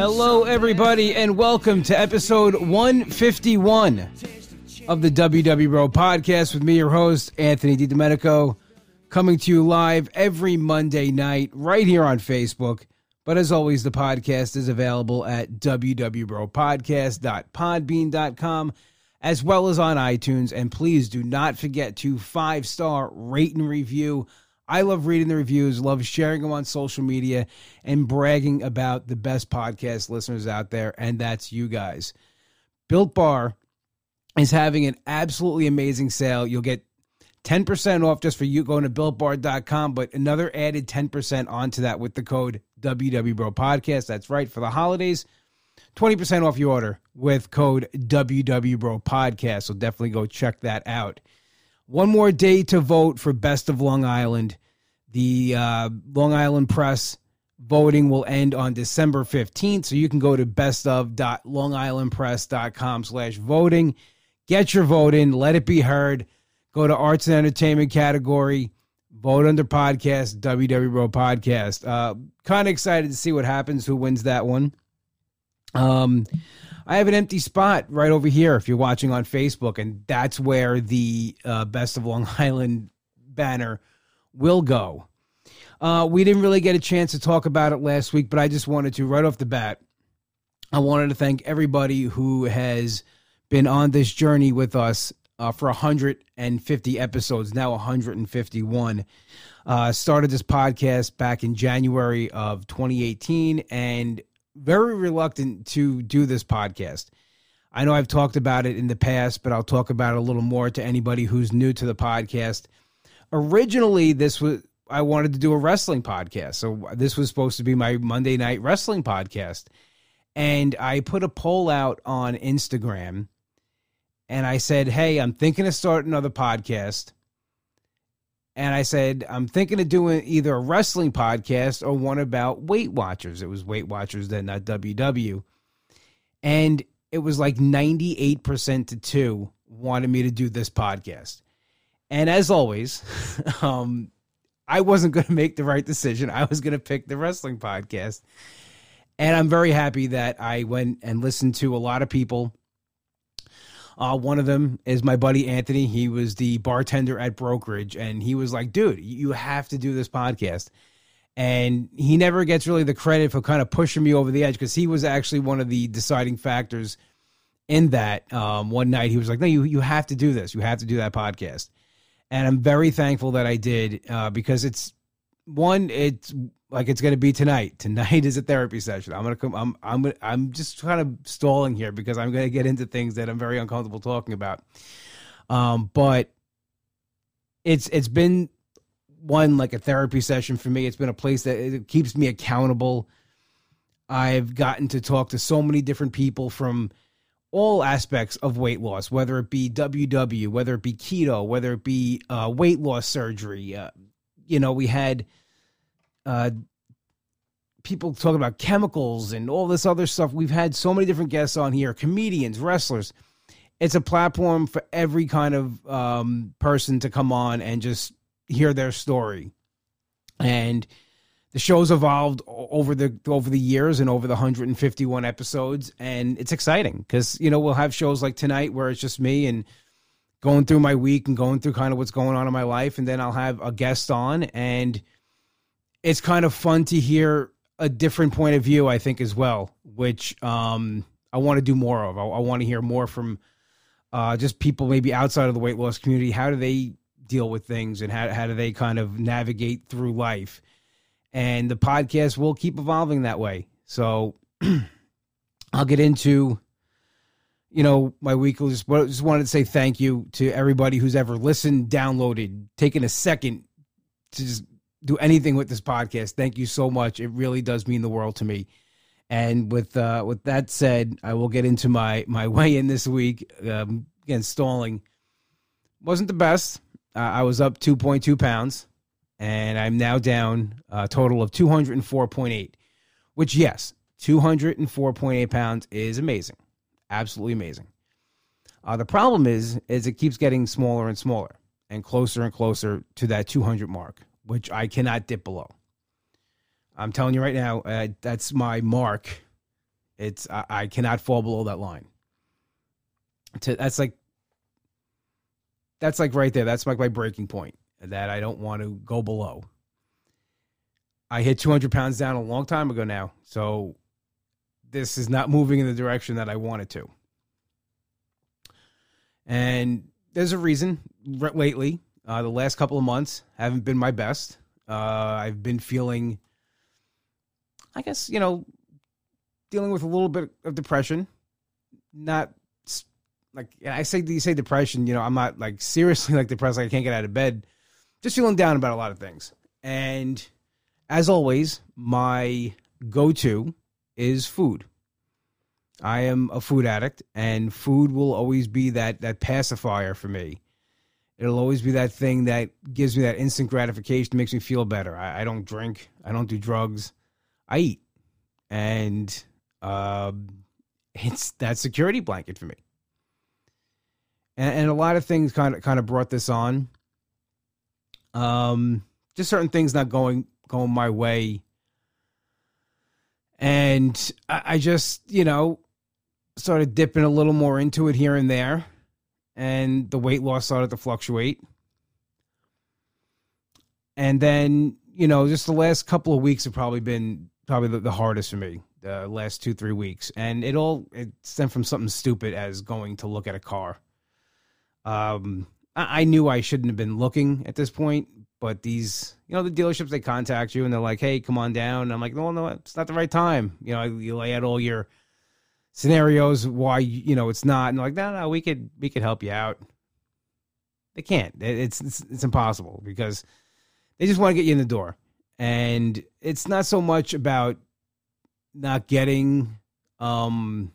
Hello, everybody, and welcome to episode 151 of the WW Bro podcast with me, your host, Anthony DiDomenico, coming to you live every Monday night right here on Facebook. But as always, the podcast is available at www.podcast.podbean.com as well as on iTunes. And please do not forget to five star rate and review. I love reading the reviews, love sharing them on social media, and bragging about the best podcast listeners out there, and that's you guys. Built Bar is having an absolutely amazing sale. You'll get 10% off just for you going to builtbar.com, but another added 10% onto that with the code WWBro Podcast. That's right, for the holidays, 20% off your order with code WWBro Podcast. So definitely go check that out. One more day to vote for Best of Long Island. The uh, Long Island Press voting will end on December 15th. So you can go to bestof.longislandpress.com slash voting. Get your vote in. Let it be heard. Go to arts and entertainment category. Vote under podcast, WW Bro Podcast. Uh, kind of excited to see what happens, who wins that one. Um, I have an empty spot right over here if you're watching on Facebook, and that's where the uh, Best of Long Island banner will go. Uh, we didn't really get a chance to talk about it last week, but I just wanted to, right off the bat, I wanted to thank everybody who has been on this journey with us uh, for 150 episodes, now 151. Uh, started this podcast back in January of 2018 and very reluctant to do this podcast. I know I've talked about it in the past, but I'll talk about it a little more to anybody who's new to the podcast. Originally, this was I wanted to do a wrestling podcast. So this was supposed to be my Monday night wrestling podcast. And I put a poll out on Instagram and I said, Hey, I'm thinking of starting another podcast. And I said, I'm thinking of doing either a wrestling podcast or one about Weight Watchers. It was Weight Watchers, then not WW. And it was like 98% to two wanted me to do this podcast. And as always, um, I wasn't going to make the right decision. I was going to pick the wrestling podcast. And I'm very happy that I went and listened to a lot of people. Uh, one of them is my buddy Anthony. He was the bartender at Brokerage, and he was like, dude, you have to do this podcast. And he never gets really the credit for kind of pushing me over the edge because he was actually one of the deciding factors in that. Um, one night, he was like, no, you, you have to do this. You have to do that podcast and I'm very thankful that I did uh, because it's one. It's like it's going to be tonight. Tonight is a therapy session. I'm gonna come. I'm I'm I'm just kind of stalling here because I'm going to get into things that I'm very uncomfortable talking about. Um, but it's it's been one like a therapy session for me. It's been a place that it keeps me accountable. I've gotten to talk to so many different people from all aspects of weight loss, whether it be WW, whether it be keto, whether it be uh, weight loss surgery. Uh, you know, we had uh, people talking about chemicals and all this other stuff. We've had so many different guests on here, comedians, wrestlers. It's a platform for every kind of um, person to come on and just hear their story. And the show's evolved over the over the years and over the 151 episodes and it's exciting because you know we'll have shows like tonight where it's just me and going through my week and going through kind of what's going on in my life and then i'll have a guest on and it's kind of fun to hear a different point of view i think as well which um, i want to do more of. I, I want to hear more from uh, just people maybe outside of the weight loss community. How do they deal with things and how, how do they kind of navigate through life? And the podcast will keep evolving that way. So I'll get into you know my weekly just, just wanted to say thank you to everybody who's ever listened, downloaded, taken a second to just do anything with this podcast. Thank you so much. It really does mean the world to me. And with uh, with that said, I will get into my my weigh in this week. Um, again, stalling wasn't the best. Uh, I was up two point two pounds and I'm now down a total of 204.8, which, yes, 204.8 pounds is amazing. Absolutely amazing. Uh, the problem is, is it keeps getting smaller and smaller and closer and closer to that 200 mark, which I cannot dip below. I'm telling you right now, uh, that's my mark It's I, I cannot fall below that line. To, that's like that's like right there. That's like my breaking point that I don't want to go below. I hit 200 pounds down a long time ago now, so this is not moving in the direction that I want it to. And there's a reason lately. Uh, the last couple of months haven't been my best. Uh, I've been feeling, I guess, you know, dealing with a little bit of depression. Not like and I say, you say depression. You know, I'm not like seriously like depressed. Like I can't get out of bed. Just feeling down about a lot of things. And as always, my go-to is food. I am a food addict, and food will always be that that pacifier for me. It'll always be that thing that gives me that instant gratification, makes me feel better. I, I don't drink, I don't do drugs, I eat, and uh, it's that security blanket for me. And, and a lot of things kind of kind of brought this on. Um, just certain things not going going my way and I, I just, you know, started dipping a little more into it here and there. And the weight loss started to fluctuate. And then, you know, just the last couple of weeks have probably been probably the, the hardest for me. The last two, three weeks. And it all it stemmed from something stupid as going to look at a car. Um I, I knew I shouldn't have been looking at this point, but these, you know, the dealerships they contact you and they're like, "Hey, come on down." And I'm like, "No, no, it's not the right time." You know, you lay out all your scenarios why you know it's not, and like, "No, no, we could we could help you out." They can't. It's it's, it's impossible because they just want to get you in the door, and it's not so much about not getting um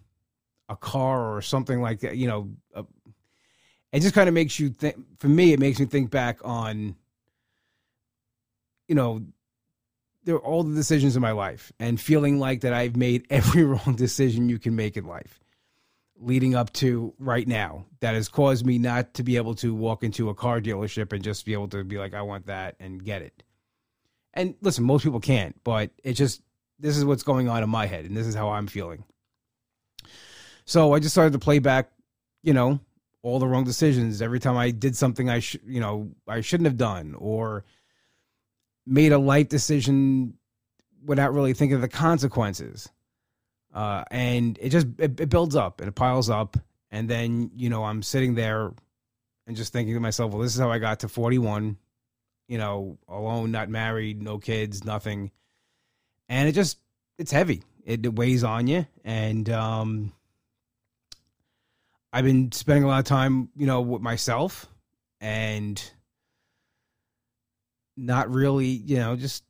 a car or something like that. You know, a, it just kind of makes you think. For me, it makes me think back on you know, there all the decisions in my life and feeling like that I've made every wrong decision you can make in life leading up to right now that has caused me not to be able to walk into a car dealership and just be able to be like, I want that and get it. And listen, most people can't, but it just, this is what's going on in my head and this is how I'm feeling. So I just started to play back, you know, all the wrong decisions every time I did something I should, you know, I shouldn't have done or, made a life decision without really thinking of the consequences. Uh, and it just it, it builds up and it piles up, and then you know I'm sitting there and just thinking to myself, well, this is how I got to 41, you know, alone, not married, no kids, nothing, and it just it's heavy. It, it weighs on you, and um, I've been spending a lot of time, you know, with myself, and not really, you know, just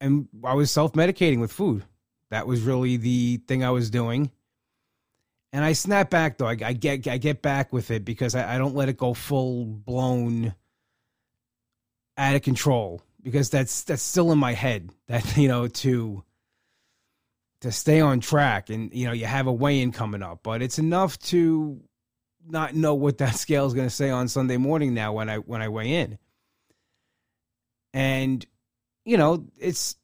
and I was self medicating with food. That was really the thing I was doing. And I snap back though. I, I get I get back with it because I, I don't let it go full blown out of control because that's that's still in my head. That you know to to stay on track and you know you have a weigh in coming up, but it's enough to not know what that scale is going to say on Sunday morning now when I when I weigh in. And, you know, it's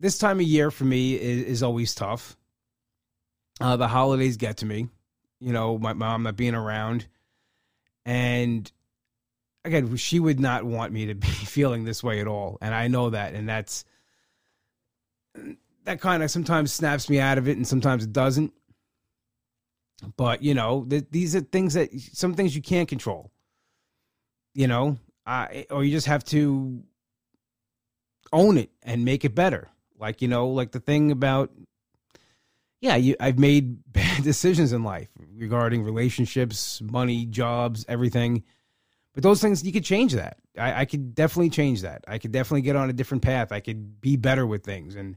this time of year for me is, is always tough. Uh, the holidays get to me, you know, my mom not being around. And again, she would not want me to be feeling this way at all. And I know that. And that's, that kind of sometimes snaps me out of it and sometimes it doesn't. But, you know, th- these are things that some things you can't control. You know, uh, or you just have to own it and make it better. Like you know, like the thing about yeah, you, I've made bad decisions in life regarding relationships, money, jobs, everything. But those things you could change that. I, I could definitely change that. I could definitely get on a different path. I could be better with things, and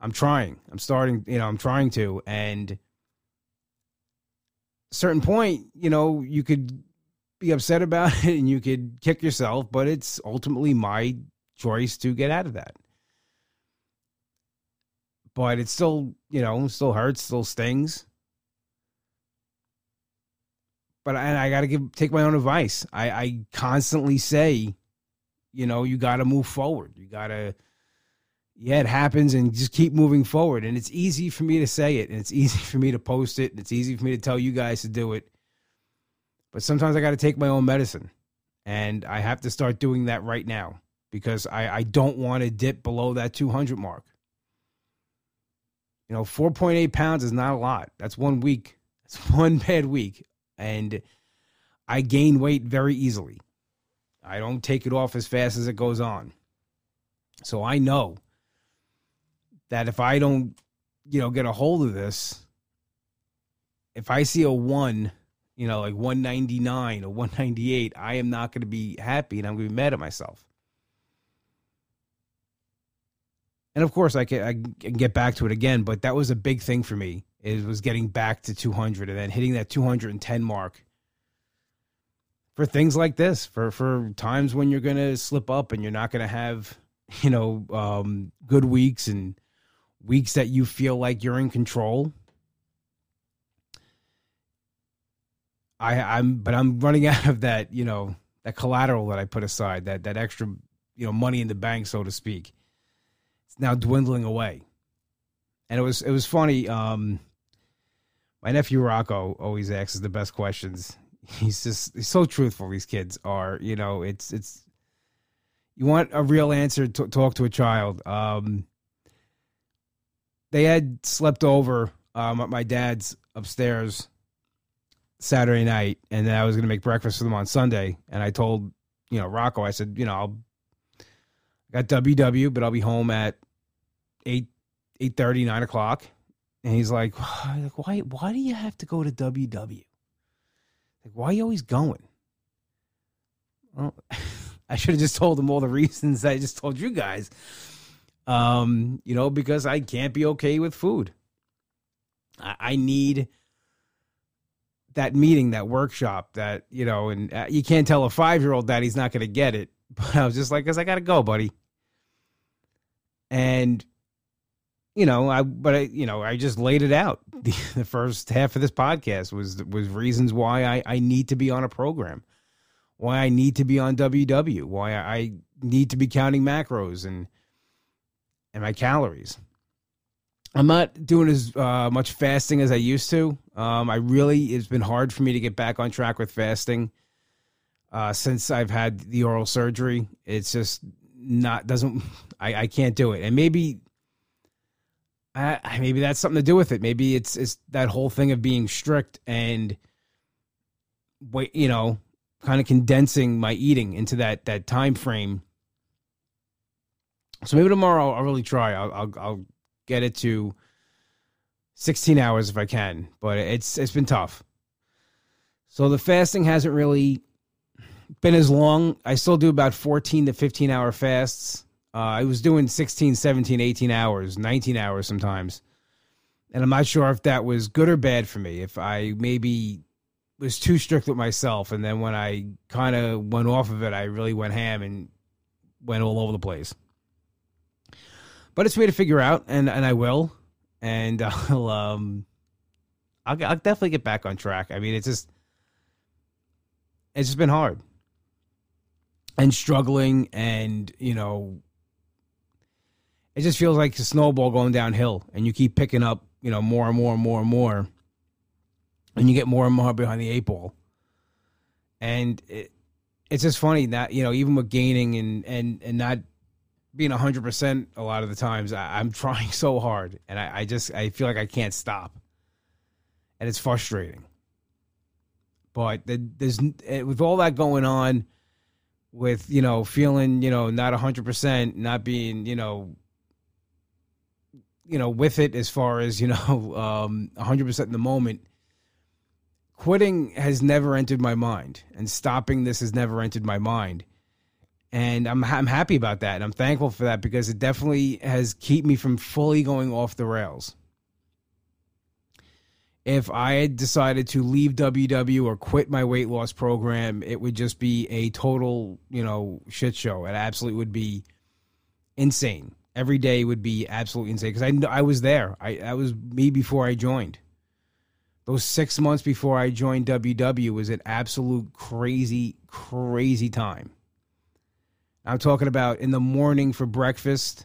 I'm trying. I'm starting. You know, I'm trying to. And certain point, you know, you could be upset about it and you could kick yourself, but it's ultimately my choice to get out of that. But it still, you know, still hurts, still stings. But I, I got to give take my own advice. I, I constantly say, you know, you got to move forward. You got to, yeah, it happens and just keep moving forward. And it's easy for me to say it and it's easy for me to post it and it's easy for me to tell you guys to do it. But sometimes I got to take my own medicine. And I have to start doing that right now because I, I don't want to dip below that 200 mark. You know, 4.8 pounds is not a lot. That's one week. It's one bad week. And I gain weight very easily. I don't take it off as fast as it goes on. So I know that if I don't, you know, get a hold of this, if I see a one, you know, like 199 or 198, I am not going to be happy and I'm going to be mad at myself. And of course, I can, I can get back to it again, but that was a big thing for me. It was getting back to 200 and then hitting that 210 mark for things like this, for for times when you're going to slip up and you're not going to have, you know, um, good weeks and weeks that you feel like you're in control. I, I'm, but I'm running out of that, you know, that collateral that I put aside, that that extra, you know, money in the bank, so to speak. It's now dwindling away, and it was it was funny. Um, my nephew Rocco always asks the best questions. He's just he's so truthful. These kids are, you know, it's it's. You want a real answer to talk to a child. Um, they had slept over um, at my dad's upstairs Saturday night, and then I was going to make breakfast for them on Sunday. And I told you know Rocco, I said, you know, I'll I got WW, but I'll be home at eight eight thirty nine o'clock. And he's like, like, why why do you have to go to WW? Like, why are you always going? Well, I should have just told him all the reasons I just told you guys. Um, you know, because I can't be okay with food. I, I need that meeting, that workshop, that you know, and uh, you can't tell a five year old that he's not going to get it. But I was just like, "Cause I got to go, buddy." And you know, I but I, you know, I just laid it out. The, the first half of this podcast was was reasons why I I need to be on a program, why I need to be on WW, why I need to be counting macros and and my calories. I'm not doing as uh, much fasting as I used to. Um, I really, it's been hard for me to get back on track with fasting uh, since I've had the oral surgery. It's just not, doesn't, I, I can't do it. And maybe, I, maybe that's something to do with it. Maybe it's, it's that whole thing of being strict and wait, you know, kind of condensing my eating into that, that time frame so maybe tomorrow I'll, I'll really try. I'll, I'll, I'll get it to 16 hours if I can, but it's it's been tough. So the fasting hasn't really been as long. I still do about 14 to 15 hour fasts. Uh, I was doing 16, 17, 18 hours, 19 hours sometimes. And I'm not sure if that was good or bad for me. If I maybe was too strict with myself. And then when I kind of went off of it, I really went ham and went all over the place but it's me to figure out, and and I will, and I'll um, I'll, I'll definitely get back on track. I mean, it's just it's just been hard and struggling, and you know, it just feels like a snowball going downhill, and you keep picking up, you know, more and more and more and more, and you get more and more behind the eight ball, and it, it's just funny that you know, even with gaining and and and not being 100% a lot of the times I, am trying so hard and I, I, just i feel like i can't stop. And it's frustrating. But there's eh, with all that going on with you know feeling you know not 100% not being you know you know with it as far as you know um 100% in the moment quitting has never entered my mind and stopping this has never entered my mind and I'm I'm happy about that, and I'm thankful for that because it definitely has kept me from fully going off the rails. If I had decided to leave WW or quit my weight loss program, it would just be a total, you know, shit show. It absolutely would be insane. Every day would be absolutely insane because I I was there. I that was me before I joined. Those six months before I joined WW was an absolute crazy, crazy time I'm talking about in the morning for breakfast.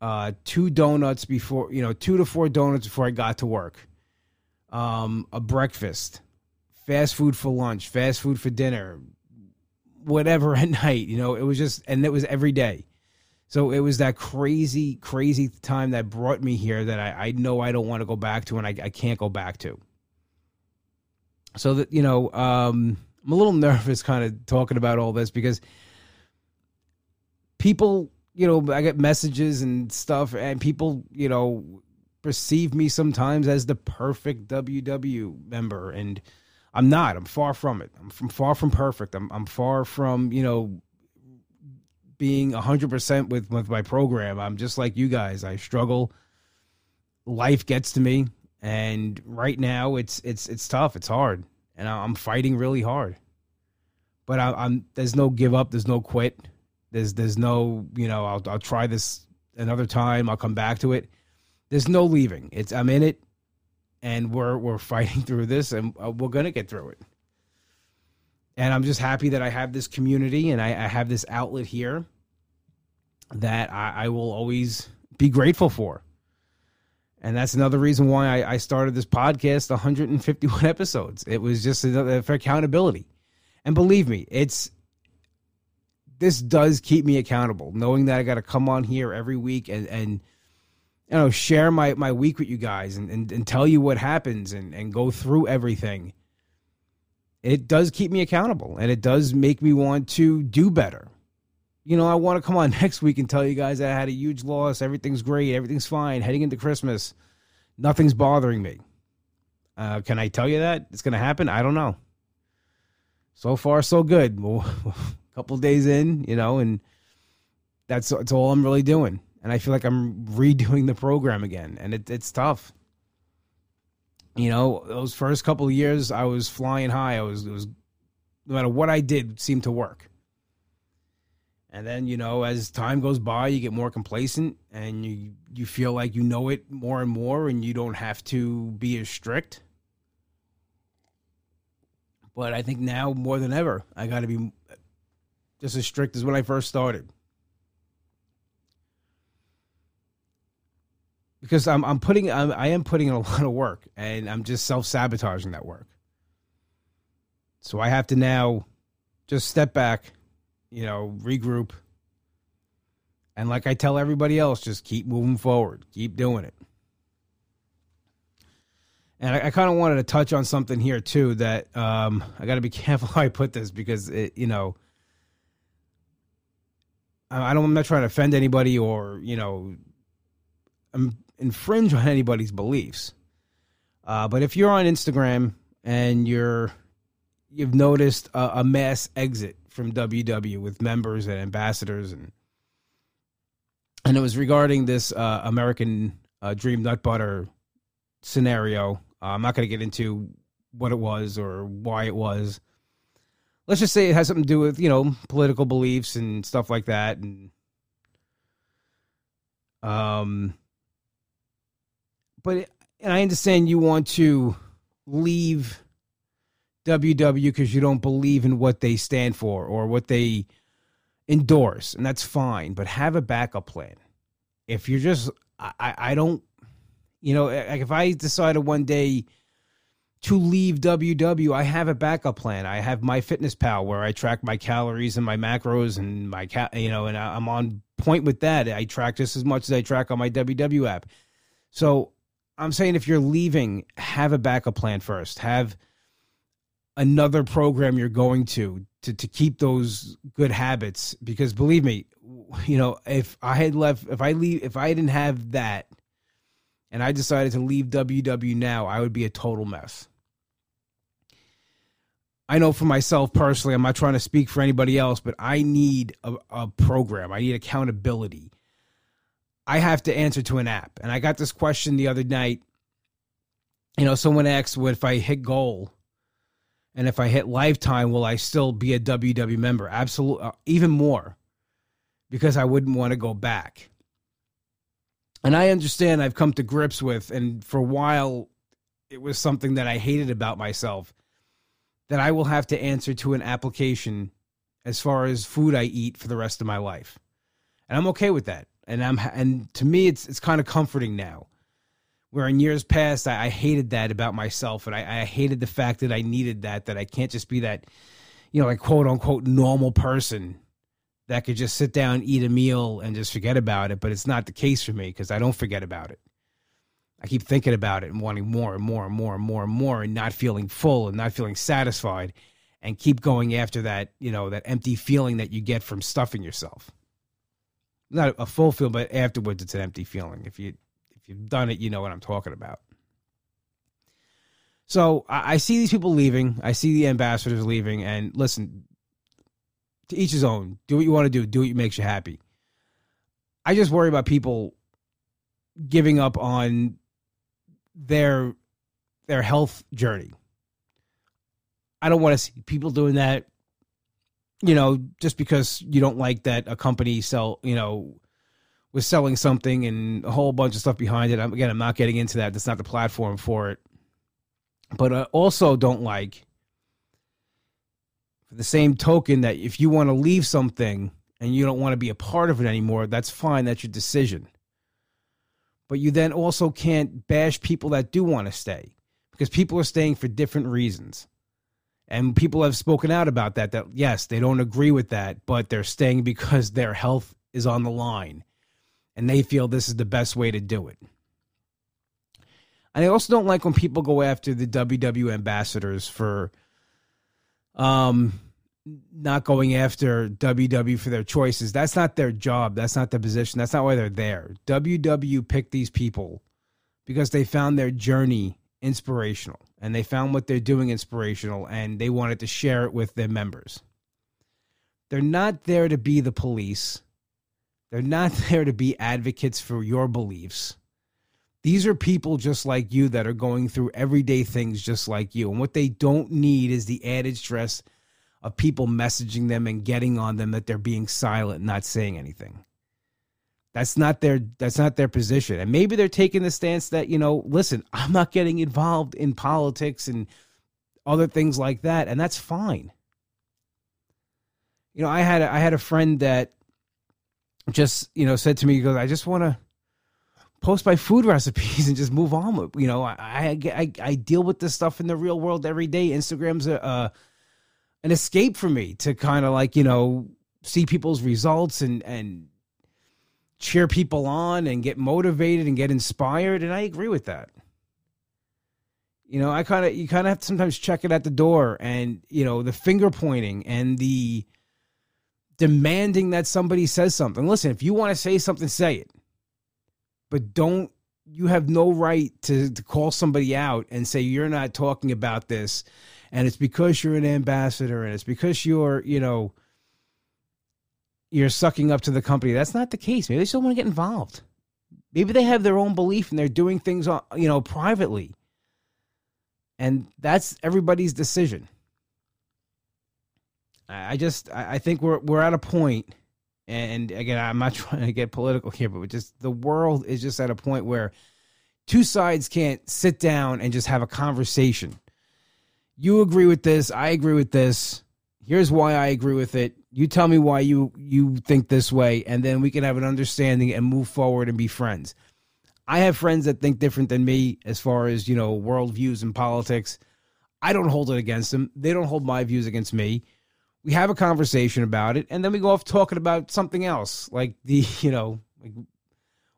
uh, two donuts before, you know, two to four donuts before I got to work, um, a breakfast, fast food for lunch, fast food for dinner, whatever at night. You know, it was just, and it was every day. So it was that crazy, crazy time that brought me here that I, I know I don't want to go back to and I, I can't go back to. So that, you know, um, I'm a little nervous kind of talking about all this because people, you know, I get messages and stuff and people, you know, perceive me sometimes as the perfect WW member and I'm not. I'm far from it. I'm from far from perfect. I'm I'm far from, you know, being 100% with with my program. I'm just like you guys. I struggle. Life gets to me and right now it's it's it's tough. It's hard. And I'm fighting really hard. But I, I'm there's no give up, there's no quit. There's there's no, you know, I'll I'll try this another time. I'll come back to it. There's no leaving. It's I'm in it and we're we're fighting through this and uh, we're to get through it and I'm just happy that I have this community and I, I have this outlet here that I, I, will always be grateful for. And that's another reason why I, I, started this podcast 151 episodes. It was just for accountability. And believe me, it's this does keep me accountable, knowing that I got to come on here every week and, and you know share my, my week with you guys and, and, and tell you what happens and, and go through everything it does keep me accountable and it does make me want to do better. You know, I want to come on next week and tell you guys I had a huge loss. Everything's great. Everything's fine. Heading into Christmas, nothing's bothering me. Uh, can I tell you that it's going to happen? I don't know. So far, so good. Well, couple days in, you know, and that's that's all I'm really doing. And I feel like I'm redoing the program again, and it, it's tough you know, those first couple of years, I was flying high. I was, it was no matter what I did, seemed to work. And then, you know, as time goes by, you get more complacent and you you feel like you know it more and more and you don't have to be as strict. But I think now more than ever, I got to be just as strict as when I first started. because I'm I'm putting I'm, I am putting in a lot of work and I'm just self sabotaging that work. So I have to now just step back, you know, regroup, and like I tell everybody else, just keep moving forward, keep doing it. And I, I kind of wanted to touch on something here too that um, I got to be careful how I put this because it, you know. I don't. I'm not trying to offend anybody, or you know, infringe on anybody's beliefs. Uh, but if you're on Instagram and you're you've noticed a, a, mass exit from WW with members and ambassadors and and it was regarding this uh, American uh, Dream Nut Butter scenario. Uh, I'm not going to get into what it was or why it was. Let's just say it has something to do with you know political beliefs and stuff like that, and um, but and I understand you want to leave WW because you don't believe in what they stand for or what they endorse, and that's fine. But have a backup plan. If you're just, I, I don't, you know, like if I decided one day to leave WW, I have a backup plan. I have MyFitnessPal where I track my calories and my macros and my cat, you know, and I'm on point with that. I track just as much as I track on my WW app. So I'm saying if you're leaving, have a backup plan first. Have another program you're going to to to keep those good habits because believe me, you know, if I had left if I leave if I didn't have that and I decided to leave WW now, I would be a total mess. I know for myself personally, I'm not trying to speak for anybody else, but I need a, a program. I need accountability. I have to answer to an app. And I got this question the other night. You know, someone asked, "What if I hit goal, and if I hit lifetime, will I still be a WW member?" Absolutely, uh, even more, because I wouldn't want to go back. And I understand. I've come to grips with, and for a while, it was something that I hated about myself. That I will have to answer to an application as far as food I eat for the rest of my life. And I'm okay with that. and I'm and to me it's it's kind of comforting now. Where in years past I, I hated that about myself, and I, I hated the fact that I needed that that I can't just be that, you know, like quote unquote normal person that could just sit down, eat a meal, and just forget about it. But it's not the case for me because I don't forget about it. I keep thinking about it and wanting more and more and more and more and more and not feeling full and not feeling satisfied and keep going after that, you know, that empty feeling that you get from stuffing yourself. Not a full feel, but afterwards it's an empty feeling. If you if you've done it, you know what I'm talking about. So I, I see these people leaving. I see the ambassadors leaving. And listen, to each his own. Do what you want to do. Do what makes you happy. I just worry about people giving up on their their health journey. I don't want to see people doing that, you know, just because you don't like that a company sell, you know, was selling something and a whole bunch of stuff behind it. I'm, again, I'm not getting into that. That's not the platform for it. But I also don't like, for the same token, that if you want to leave something and you don't want to be a part of it anymore, that's fine. That's your decision but you then also can't bash people that do want to stay because people are staying for different reasons. And people have spoken out about that, that yes, they don't agree with that, but they're staying because their health is on the line and they feel this is the best way to do it. And I also don't like when people go after the WW ambassadors for um not going after WW for their choices. That's not their job. That's not their position. That's not why they're there. WW picked these people because they found their journey inspirational and they found what they're doing inspirational and they wanted to share it with their members. They're not there to be the police. They're not there to be advocates for your beliefs. These are people just like you that are going through everyday things just like you. And what they don't need is the added stress of people messaging them and getting on them that they're being silent, and not saying anything. That's not their that's not their position. And maybe they're taking the stance that, you know, listen, I'm not getting involved in politics and other things like that, and that's fine. You know, I had a, I had a friend that just, you know, said to me, he goes, I just want to post my food recipes and just move on. with You know, I, I, I, deal with this stuff in the real world every day. Instagram's a, a an escape for me to kind of like you know see people's results and and cheer people on and get motivated and get inspired and i agree with that you know i kind of you kind of have to sometimes check it at the door and you know the finger pointing and the demanding that somebody says something listen if you want to say something say it but don't you have no right to, to call somebody out and say you're not talking about this. And it's because you're an ambassador and it's because you're you know you're sucking up to the company. That's not the case. Maybe they still want to get involved. Maybe they have their own belief and they're doing things you know privately. And that's everybody's decision. I just i think we're we're at a point and again i'm not trying to get political here but just the world is just at a point where two sides can't sit down and just have a conversation you agree with this, I agree with this. Here's why I agree with it. You tell me why you you think this way, and then we can have an understanding and move forward and be friends. I have friends that think different than me as far as you know world views and politics. I don't hold it against them. They don't hold my views against me. We have a conversation about it, and then we go off talking about something else, like the you know like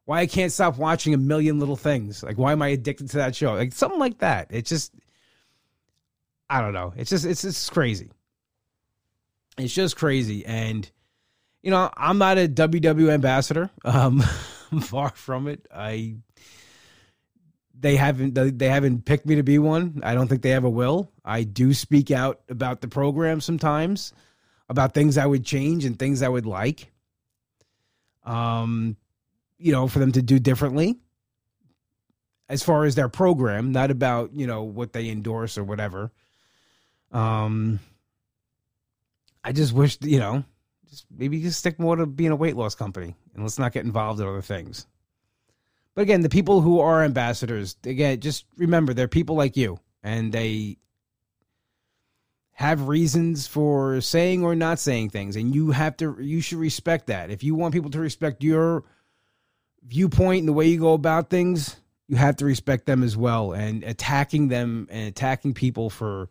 why I can't stop watching a million little things. Like why am I addicted to that show? Like something like that. It's just I don't know. It's just it's just crazy. It's just crazy, and you know I'm not a WW ambassador. Um, far from it. I they haven't they haven't picked me to be one. I don't think they ever will. I do speak out about the program sometimes, about things I would change and things I would like. Um, you know, for them to do differently as far as their program, not about you know what they endorse or whatever. Um, I just wish you know, just maybe just stick more to being a weight loss company and let's not get involved in other things. But again, the people who are ambassadors, again, just remember they're people like you, and they have reasons for saying or not saying things, and you have to, you should respect that. If you want people to respect your viewpoint and the way you go about things, you have to respect them as well. And attacking them and attacking people for,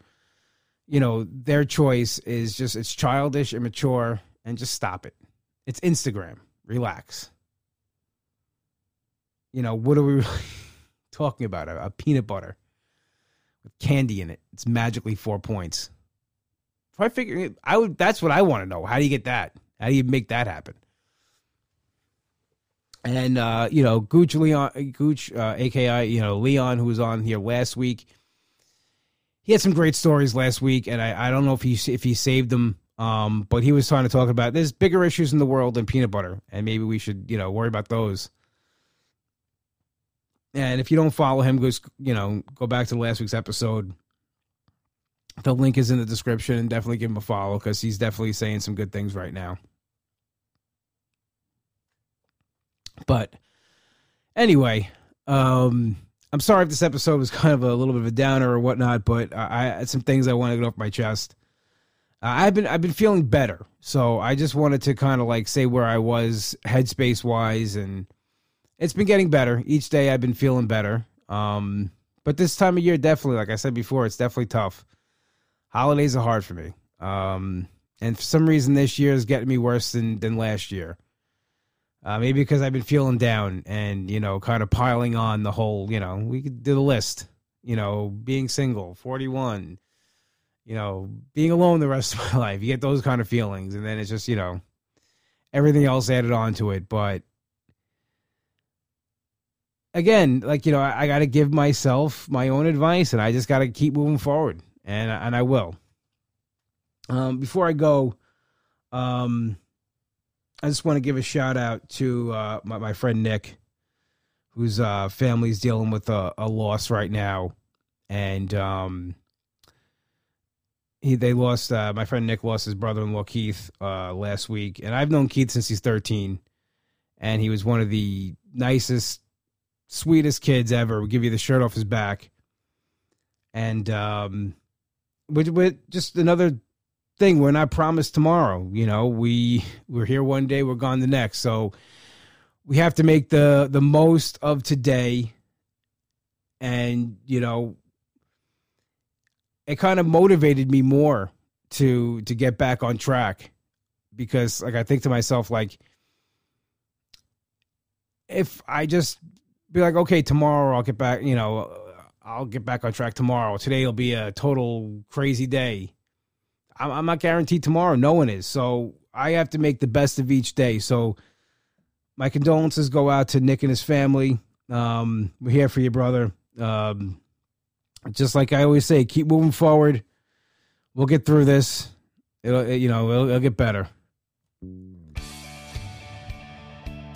you know, their choice is just, it's childish, immature, and just stop it. It's Instagram. Relax. You know, what are we really talking about? A, a peanut butter with candy in it. It's magically four points. So I figure I would. That's what I want to know. How do you get that? How do you make that happen? And uh, you know, Gooch Leon, Gooch, uh, aka you know Leon, who was on here last week. He had some great stories last week, and I, I don't know if he if he saved them. Um, but he was trying to talk about there's bigger issues in the world than peanut butter, and maybe we should you know worry about those. And if you don't follow him, go you know go back to last week's episode. The link is in the description, and definitely give him a follow because he's definitely saying some good things right now. But anyway, um, I'm sorry if this episode was kind of a little bit of a downer or whatnot, but I, I had some things I wanted to get off my chest. Uh, I've been I've been feeling better, so I just wanted to kind of like say where I was headspace wise, and it's been getting better each day. I've been feeling better. Um, but this time of year, definitely, like I said before, it's definitely tough. Holidays are hard for me, um, and for some reason, this year is getting me worse than than last year. Uh, maybe because I've been feeling down and, you know, kind of piling on the whole, you know, we could do the list, you know, being single, 41, you know, being alone the rest of my life. You get those kind of feelings. And then it's just, you know, everything else added on to it. But again, like, you know, I, I got to give myself my own advice and I just got to keep moving forward. And, and I will. Um, before I go, um, I just want to give a shout out to uh, my, my friend Nick, whose uh, family's dealing with a, a loss right now, and um, he they lost uh, my friend Nick lost his brother-in-law Keith uh, last week, and I've known Keith since he's thirteen, and he was one of the nicest, sweetest kids ever. Would give you the shirt off his back, and um, with, with just another thing. We're not promised tomorrow. You know, we we're here one day, we're gone the next. So we have to make the the most of today. And you know, it kind of motivated me more to to get back on track because like I think to myself like if I just be like okay tomorrow I'll get back you know I'll get back on track tomorrow today will be a total crazy day I'm not guaranteed tomorrow. No one is. So I have to make the best of each day. So my condolences go out to Nick and his family. Um, we're here for you, brother. Um, just like I always say, keep moving forward. We'll get through this. It'll, you know, it'll, it'll get better.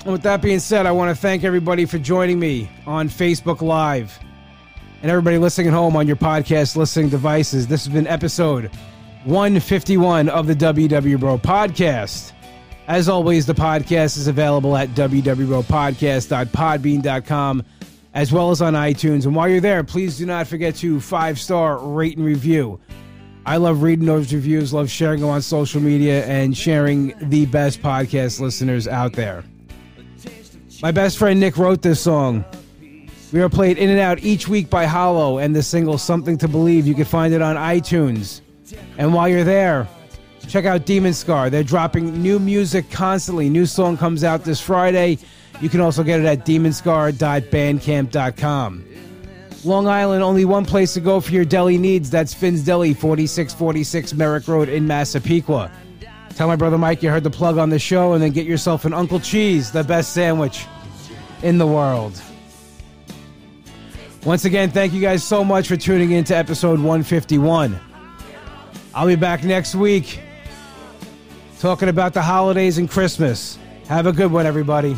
And with that being said, I want to thank everybody for joining me on Facebook Live and everybody listening at home on your podcast listening devices. This has been episode 151 of the WW Bro podcast. As always, the podcast is available at www.podcast.podbean.com as well as on iTunes. And while you're there, please do not forget to five star rate and review. I love reading those reviews, love sharing them on social media, and sharing the best podcast listeners out there. My best friend Nick wrote this song. We are played in and out each week by Hollow and the single Something to Believe. You can find it on iTunes. And while you're there, check out Demon Scar. They're dropping new music constantly. New song comes out this Friday. You can also get it at demonscar.bandcamp.com. Long Island, only one place to go for your deli needs. That's Finn's Deli, 4646 Merrick Road in Massapequa. Tell my brother Mike you heard the plug on the show, and then get yourself an Uncle Cheese, the best sandwich in the world. Once again, thank you guys so much for tuning in to episode 151. I'll be back next week talking about the holidays and Christmas. Have a good one, everybody.